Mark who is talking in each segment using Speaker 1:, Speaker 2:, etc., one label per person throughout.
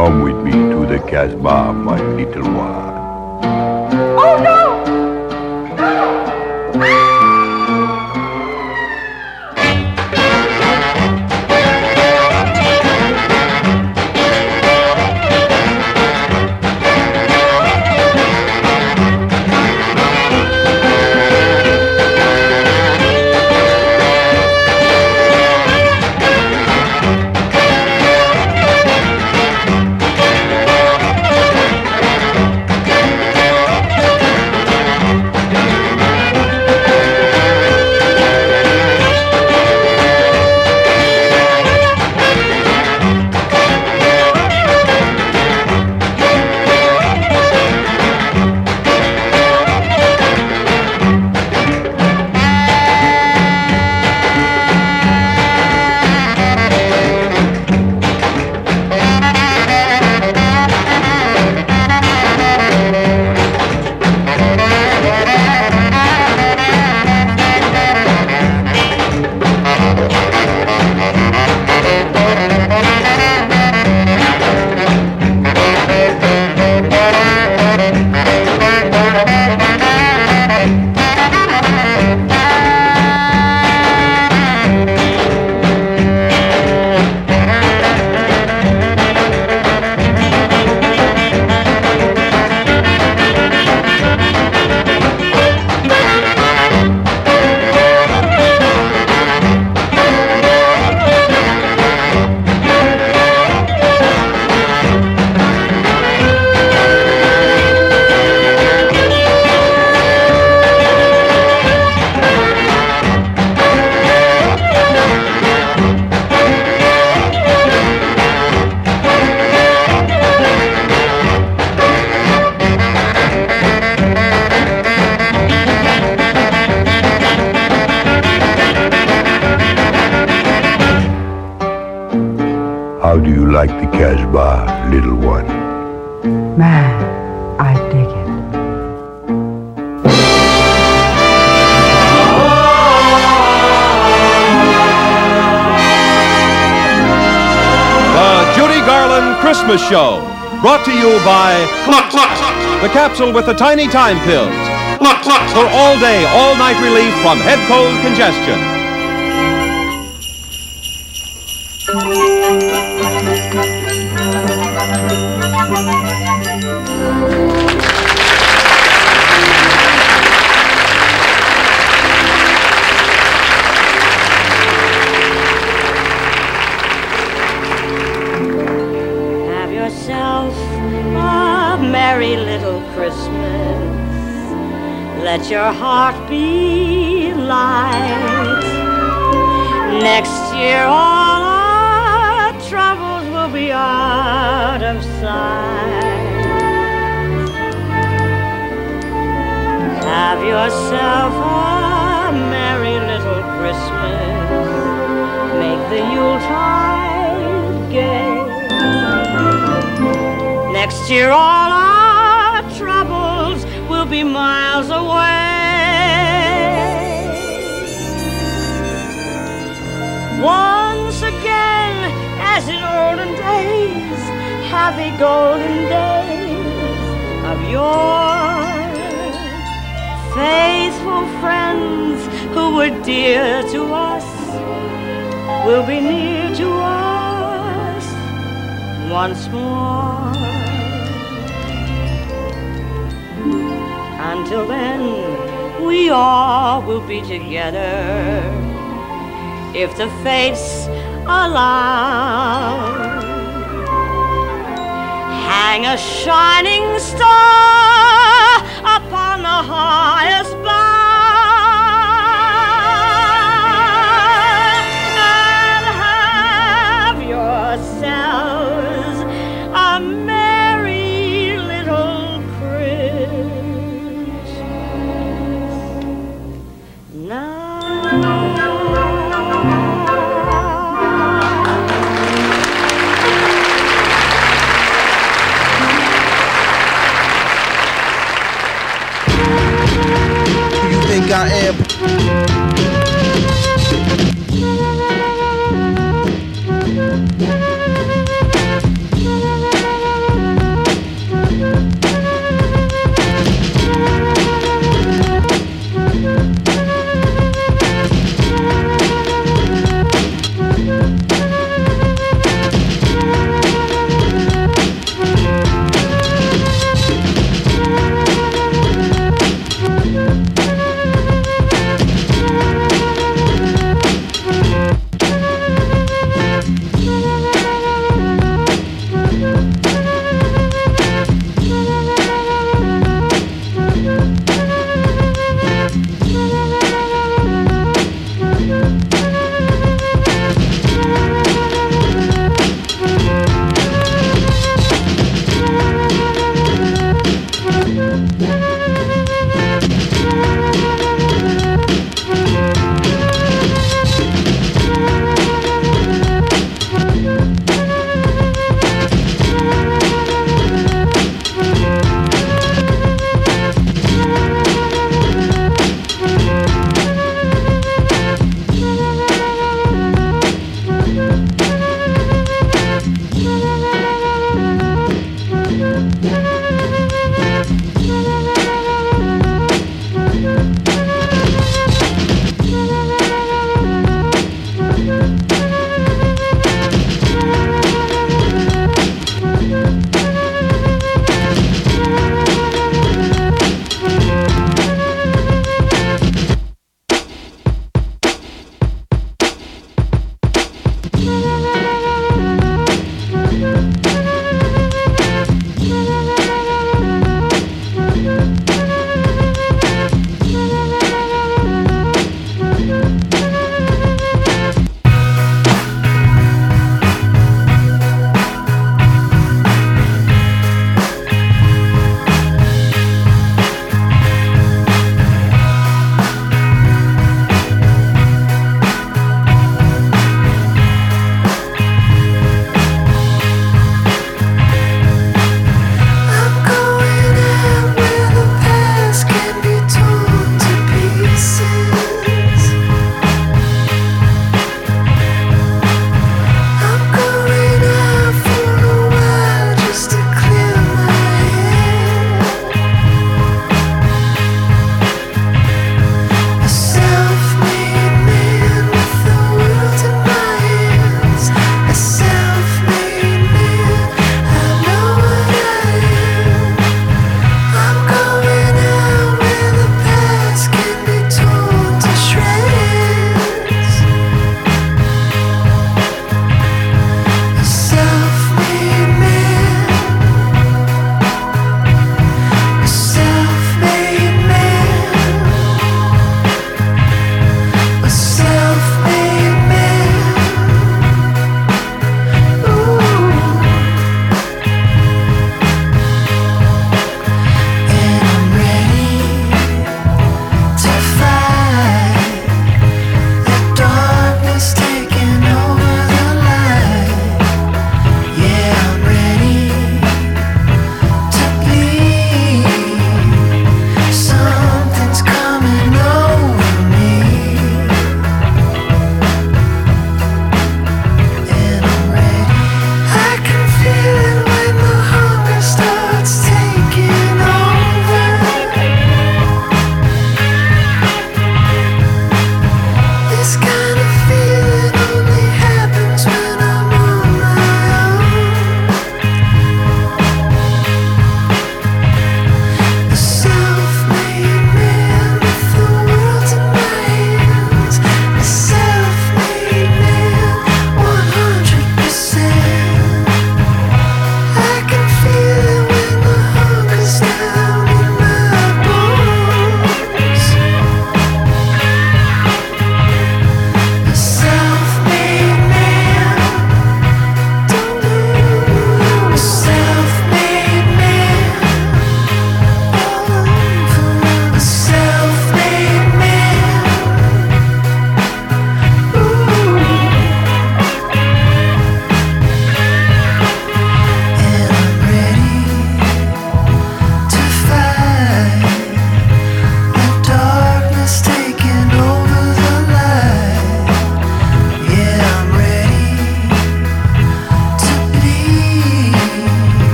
Speaker 1: Come with me to the Casbah, my little one.
Speaker 2: Capsule with the tiny time pills. Flux, for all day, all night relief from head cold congestion.
Speaker 3: Have yourself a merry little Christmas. Make the Yuletide gay. Next year, all our troubles will be miles away. Once again, as in olden days, happy golden days of yore. Faithful friends who were dear to us will be near to us once more. Until then, we all will be together if the fates allow. Hang a shining star highest Thank you.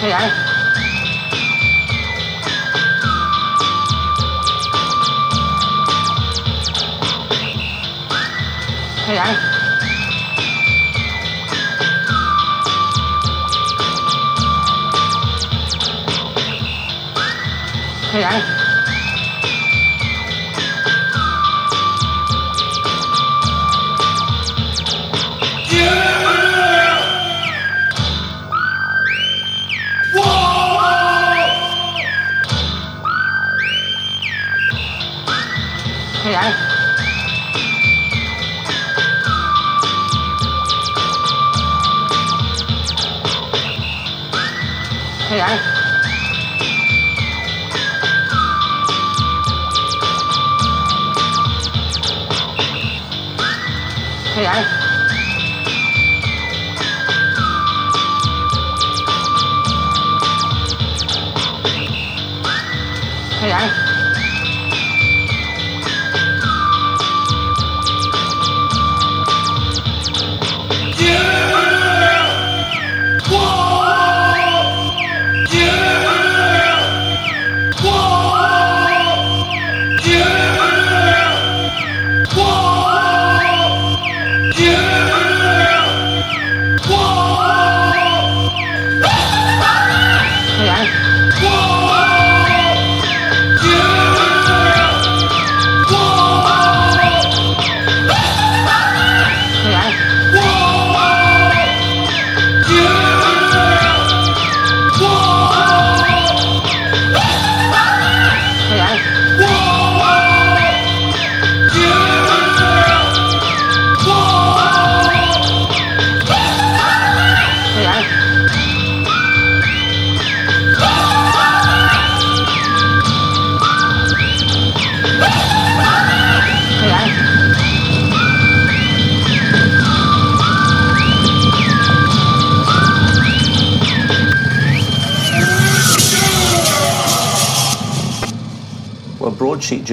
Speaker 3: Khây gậy!
Speaker 4: Yeah.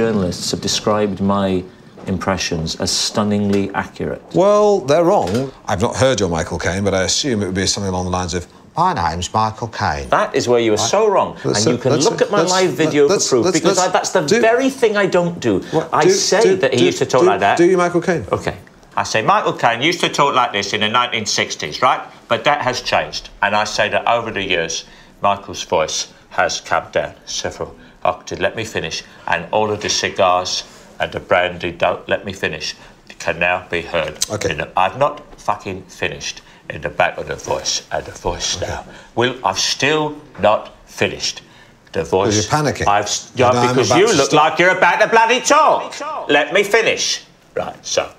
Speaker 4: Journalists have described my impressions as stunningly accurate.
Speaker 5: Well, they're wrong. I've not heard your Michael Caine, but I assume it would be something along the lines of, My name's Michael Caine.
Speaker 4: That is where you are so wrong.
Speaker 5: Let's-
Speaker 4: and you can look at my live video for proof because I, that's the
Speaker 5: do-
Speaker 4: very thing I don't do.
Speaker 5: What-
Speaker 4: I
Speaker 5: do-
Speaker 4: say
Speaker 5: do-
Speaker 4: that he used to talk like that.
Speaker 5: Do you, Michael Caine?
Speaker 4: Okay. I say Michael Caine used to talk like this in the 1960s, right? But that has changed. And I say that over the years, Michael's voice has come down several octaves. Let me finish. And all of the cigars and the brandy, don't let me finish, can now be heard.
Speaker 5: Okay.
Speaker 4: in the- I've not fucking finished in the back of the voice and the voice now. Will I've still not finished. The voice.
Speaker 5: you're panicking.
Speaker 4: I've s- yeah,
Speaker 5: And I'm
Speaker 4: because you look
Speaker 5: stop.
Speaker 4: like you're about to bloody talk. Let me finish. Right, so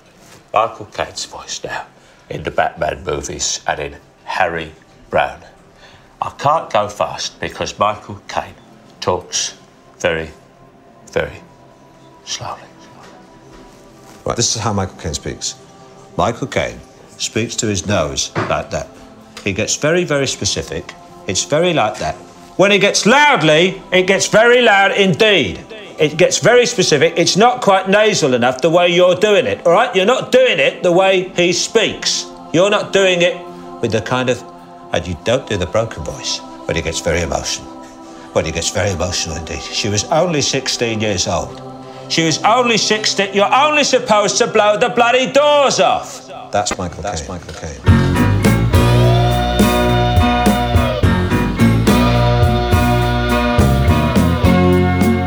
Speaker 4: Michael Caine's voice now in the Batman movies and in Harry Brown. I can't go fast because Michael Caine talks very, very slowly.
Speaker 5: Right, this is how Michael Caine speaks. Michael Caine speaks to his nose like that. He gets very, very specific. It's very like that. When he gets loudly, it gets very loud indeed. It gets very specific. It's not quite nasal enough the way you're doing it, all right? You're not doing it the way he speaks. You're not doing it with the kind of. And you don't do the broken voice, but he gets very emotional. But he gets very emotional indeed. She was only 16 years old. She was only 16. You're only supposed to blow the bloody doors off. That's Michael That's Michael Caine.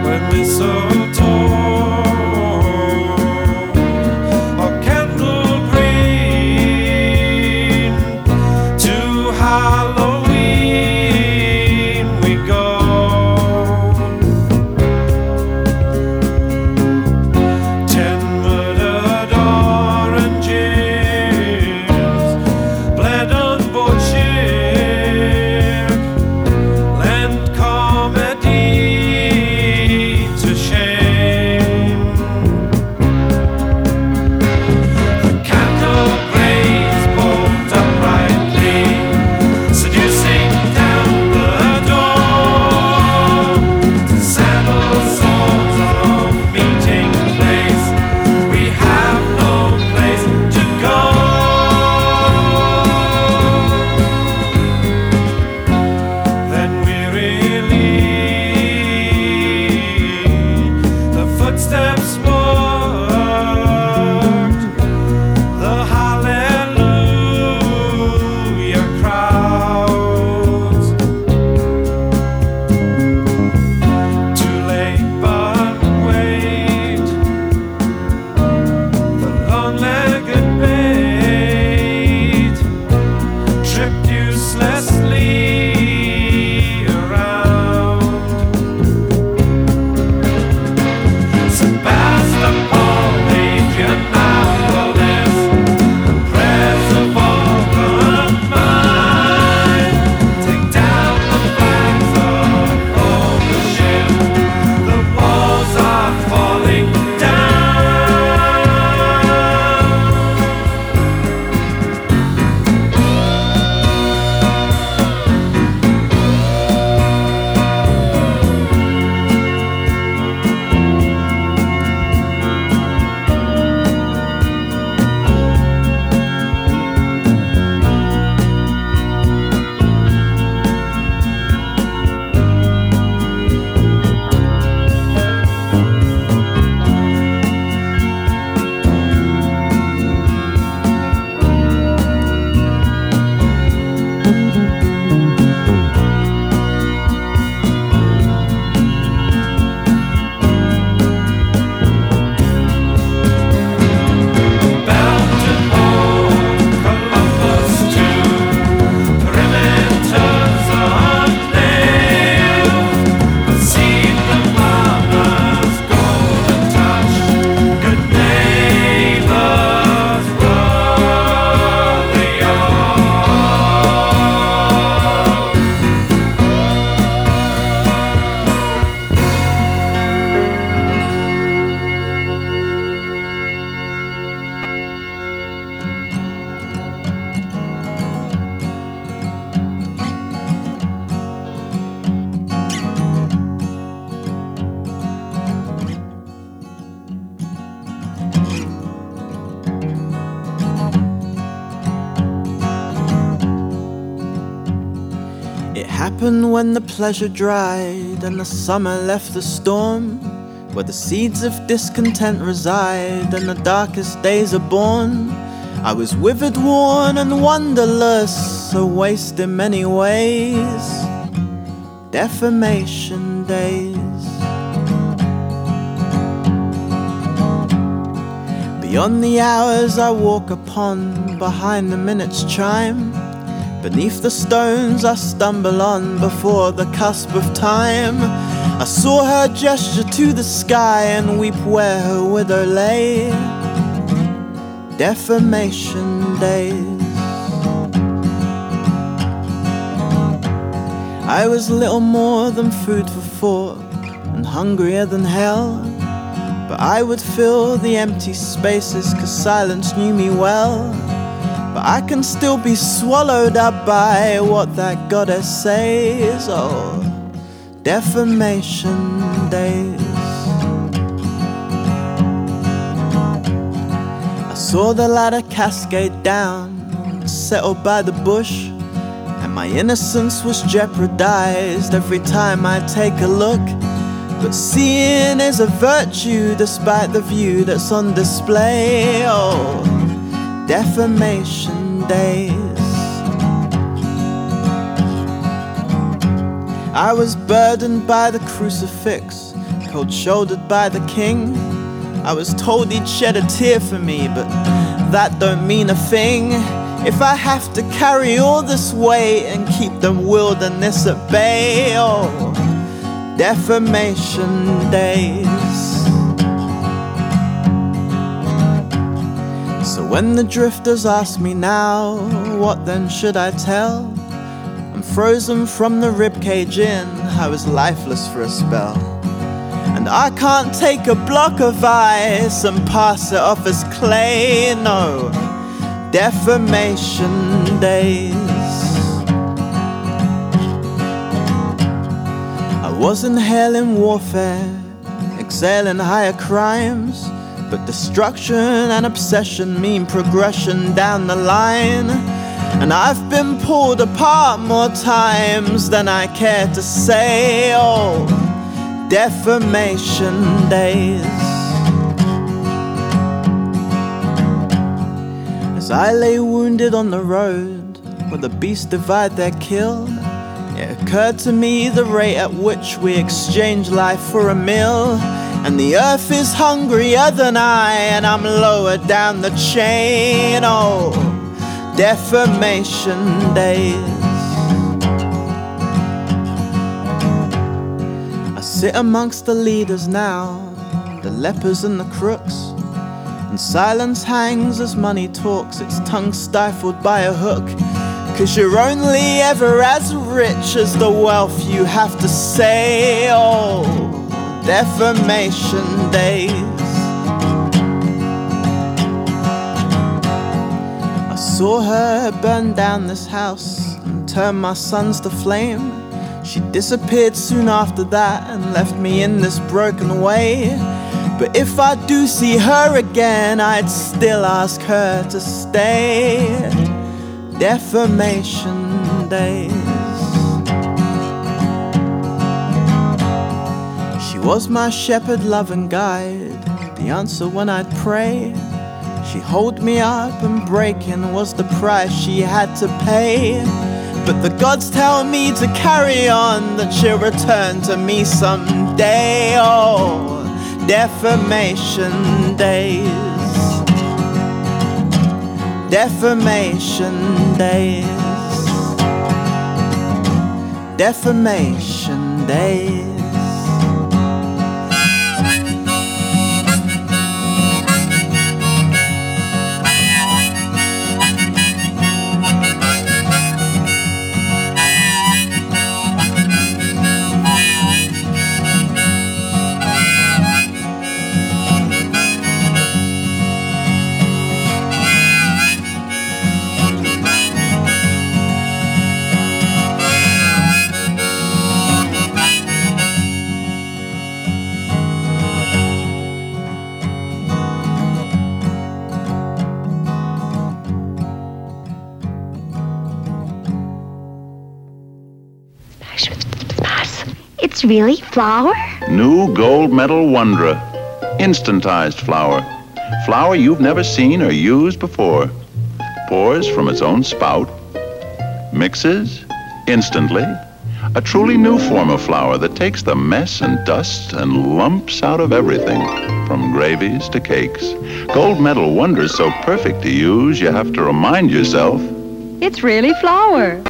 Speaker 6: When
Speaker 7: when the pleasure dried and the summer left the storm? Where the seeds of discontent reside and the darkest days are born? I was withered, worn, and wonderless, a waste in many ways. Defamation days. Beyond the hours I walk upon, behind the minute's chime. Beneath the stones I stumble on before the cusp of time. I saw her gesture to the sky and weep where her widow lay. Defamation days. I was little more than food for thought and hungrier than hell. But I would fill the empty spaces cause silence knew me well. But I can still be swallowed up by what that goddess says. Oh, defamation days. I saw the ladder cascade down, settled by the bush. And my innocence was jeopardized every time I take a look. But seeing is a virtue despite the view that's on display. Oh, defamation days. I was burdened by the crucifix, cold shouldered by the king. I was told he'd shed a tear for me, but that don't mean a thing. If I have to carry all this weight and keep the wilderness at bay, oh, defamation days. When the drifters ask me now, what then should I tell? I'm frozen from the ribcage in, I was lifeless for a spell. And I can't take a block of ice and pass it off as clay, no. Defamation days. I was inhaling warfare, exhaling higher crimes. But destruction and obsession mean progression down the line. And I've been pulled apart more times than I care to say. Oh, defamation days. As I lay wounded on the road where the beasts divide their kill, it occurred to me the rate at which we exchange life for a meal. And the earth is hungrier than I, and I'm lower down the chain. Oh, defamation days. I sit amongst the leaders now, the lepers and the crooks. And silence hangs as money talks, its tongue stifled by a hook. Cause you're only ever as rich as the wealth you have to say. Oh, defamation days. I saw her burn down this house and turn my sons to flame. She disappeared soon after that and left me in this broken way. But if I do see her again, I'd still ask her to stay. Defamation days. Was my shepherd, love, and guide. The answer when I'd pray. She hold me up, and breaking was the price she had to pay. But the gods tell me to carry on, that she'll return to me someday. Oh, defamation days. Defamation days. Defamation days.
Speaker 8: Really flour?
Speaker 9: New gold medal Wondra. Instantized flour. Flour you've never seen or used before. Pours from its own spout. Mixes instantly. A truly new form of flour that takes the mess and dust and lumps out of everything, from gravies to cakes. Gold medal Wondra's so perfect to use, you have to remind yourself
Speaker 8: It's really flour.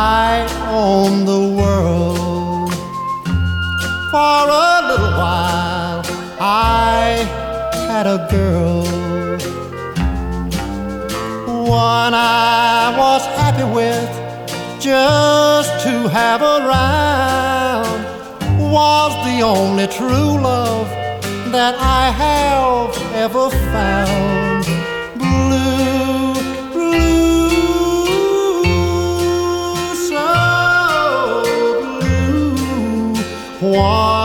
Speaker 10: I own the world. For a little while, I had a girl. One I was happy with just to have around was the only true love that I have ever found. What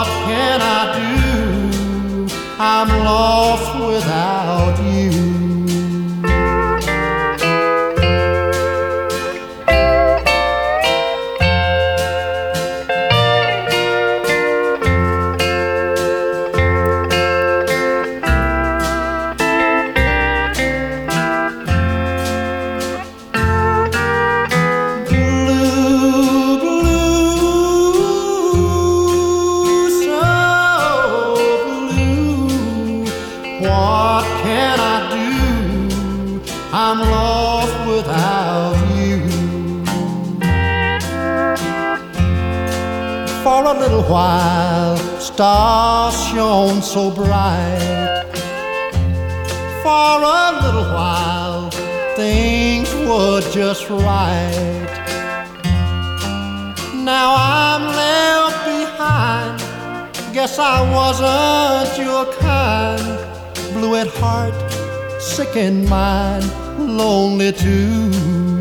Speaker 10: stars shone so bright. For a little while, things were just right. Now I'm left behind. Guess I wasn't your kind. Blue at heart, sick in mind, lonely too.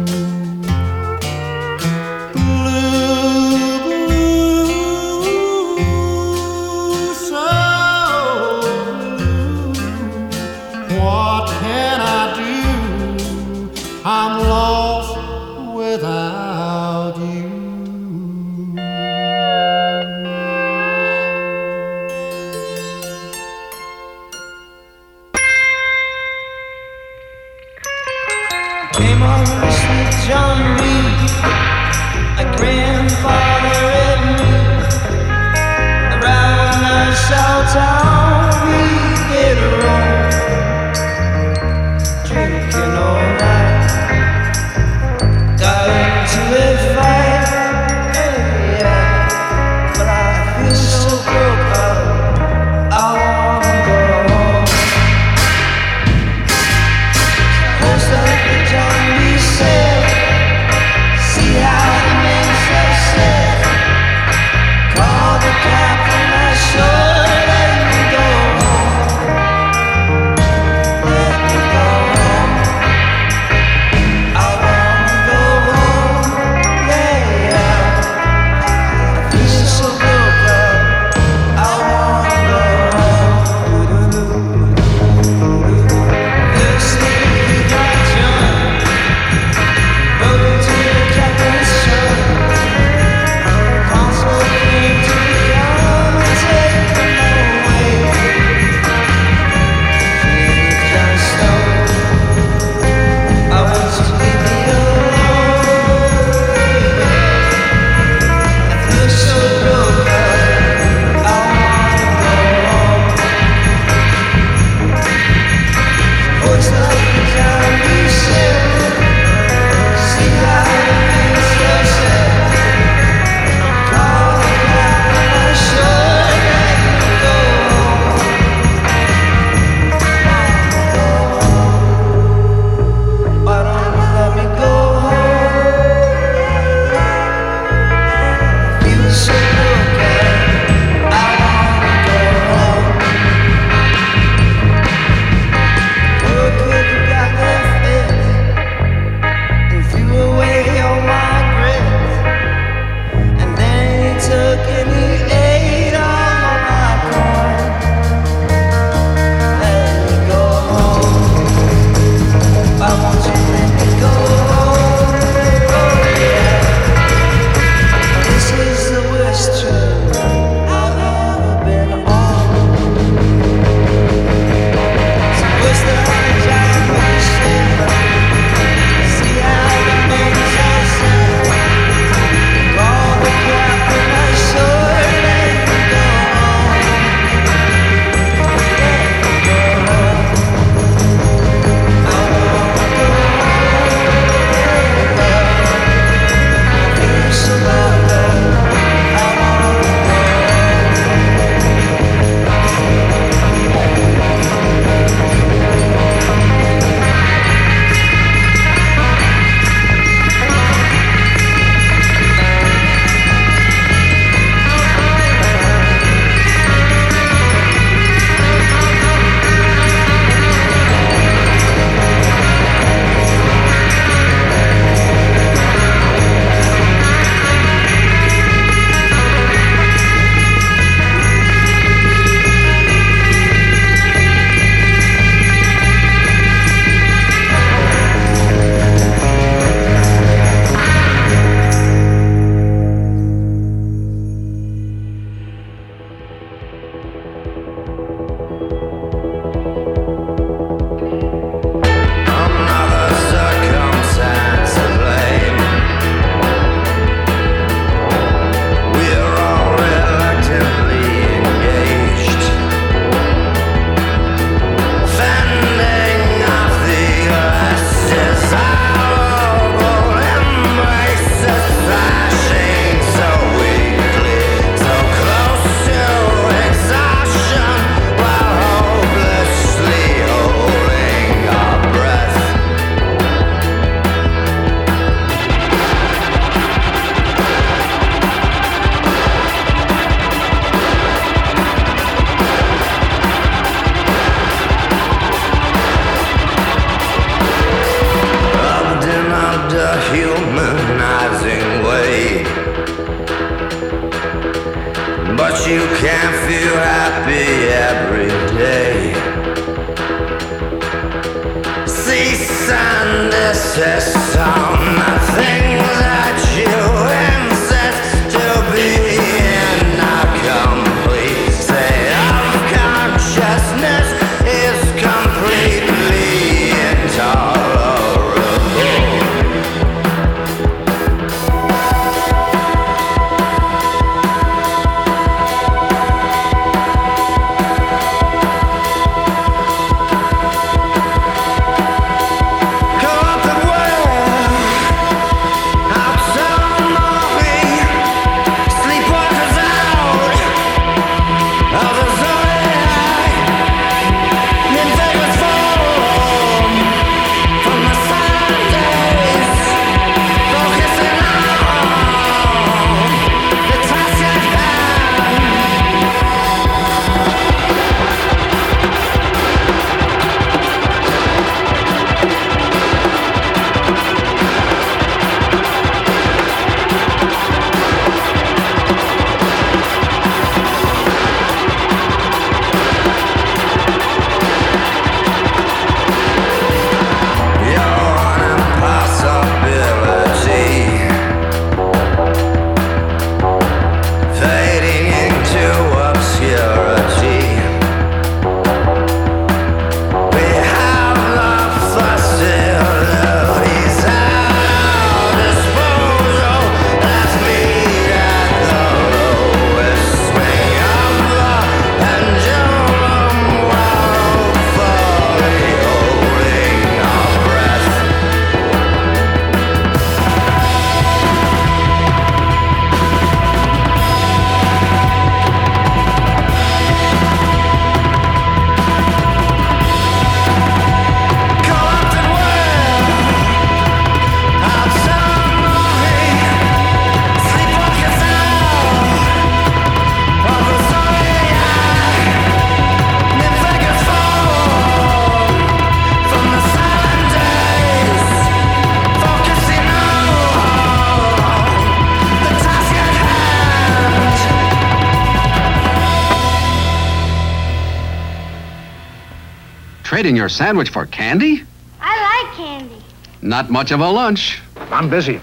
Speaker 11: Trading your sandwich for candy?
Speaker 12: I like candy.
Speaker 11: Not much of a lunch. I'm busy.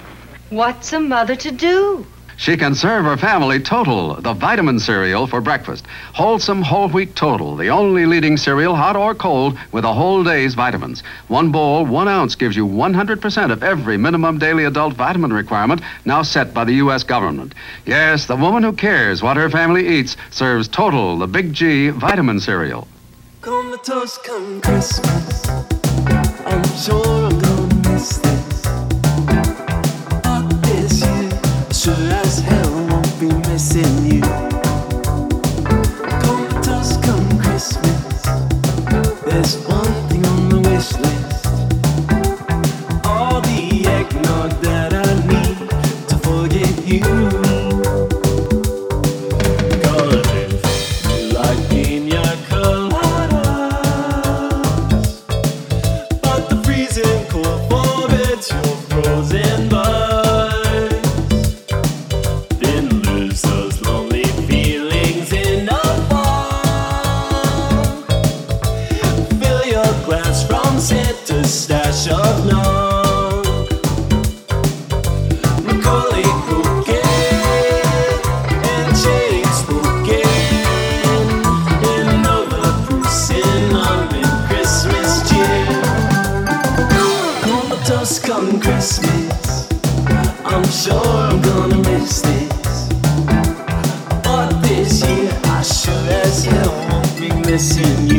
Speaker 8: What's a mother to do?
Speaker 11: She can serve her family Total, the vitamin cereal for breakfast. Wholesome whole wheat Total, the only leading cereal, hot or cold, with a whole day's vitamins. One bowl, one ounce gives you 100% of every minimum daily adult vitamin requirement now set by the U.S. government. Yes, the woman who cares what her family eats serves Total, the Big G vitamin cereal.
Speaker 13: Toast, come Christmas. I'm sure I'm gonna from Santa's stash of nog. And Christmas cheer. Christmas, I'm sure I'm gonna miss this. But this year I sure as hell won't be missing you.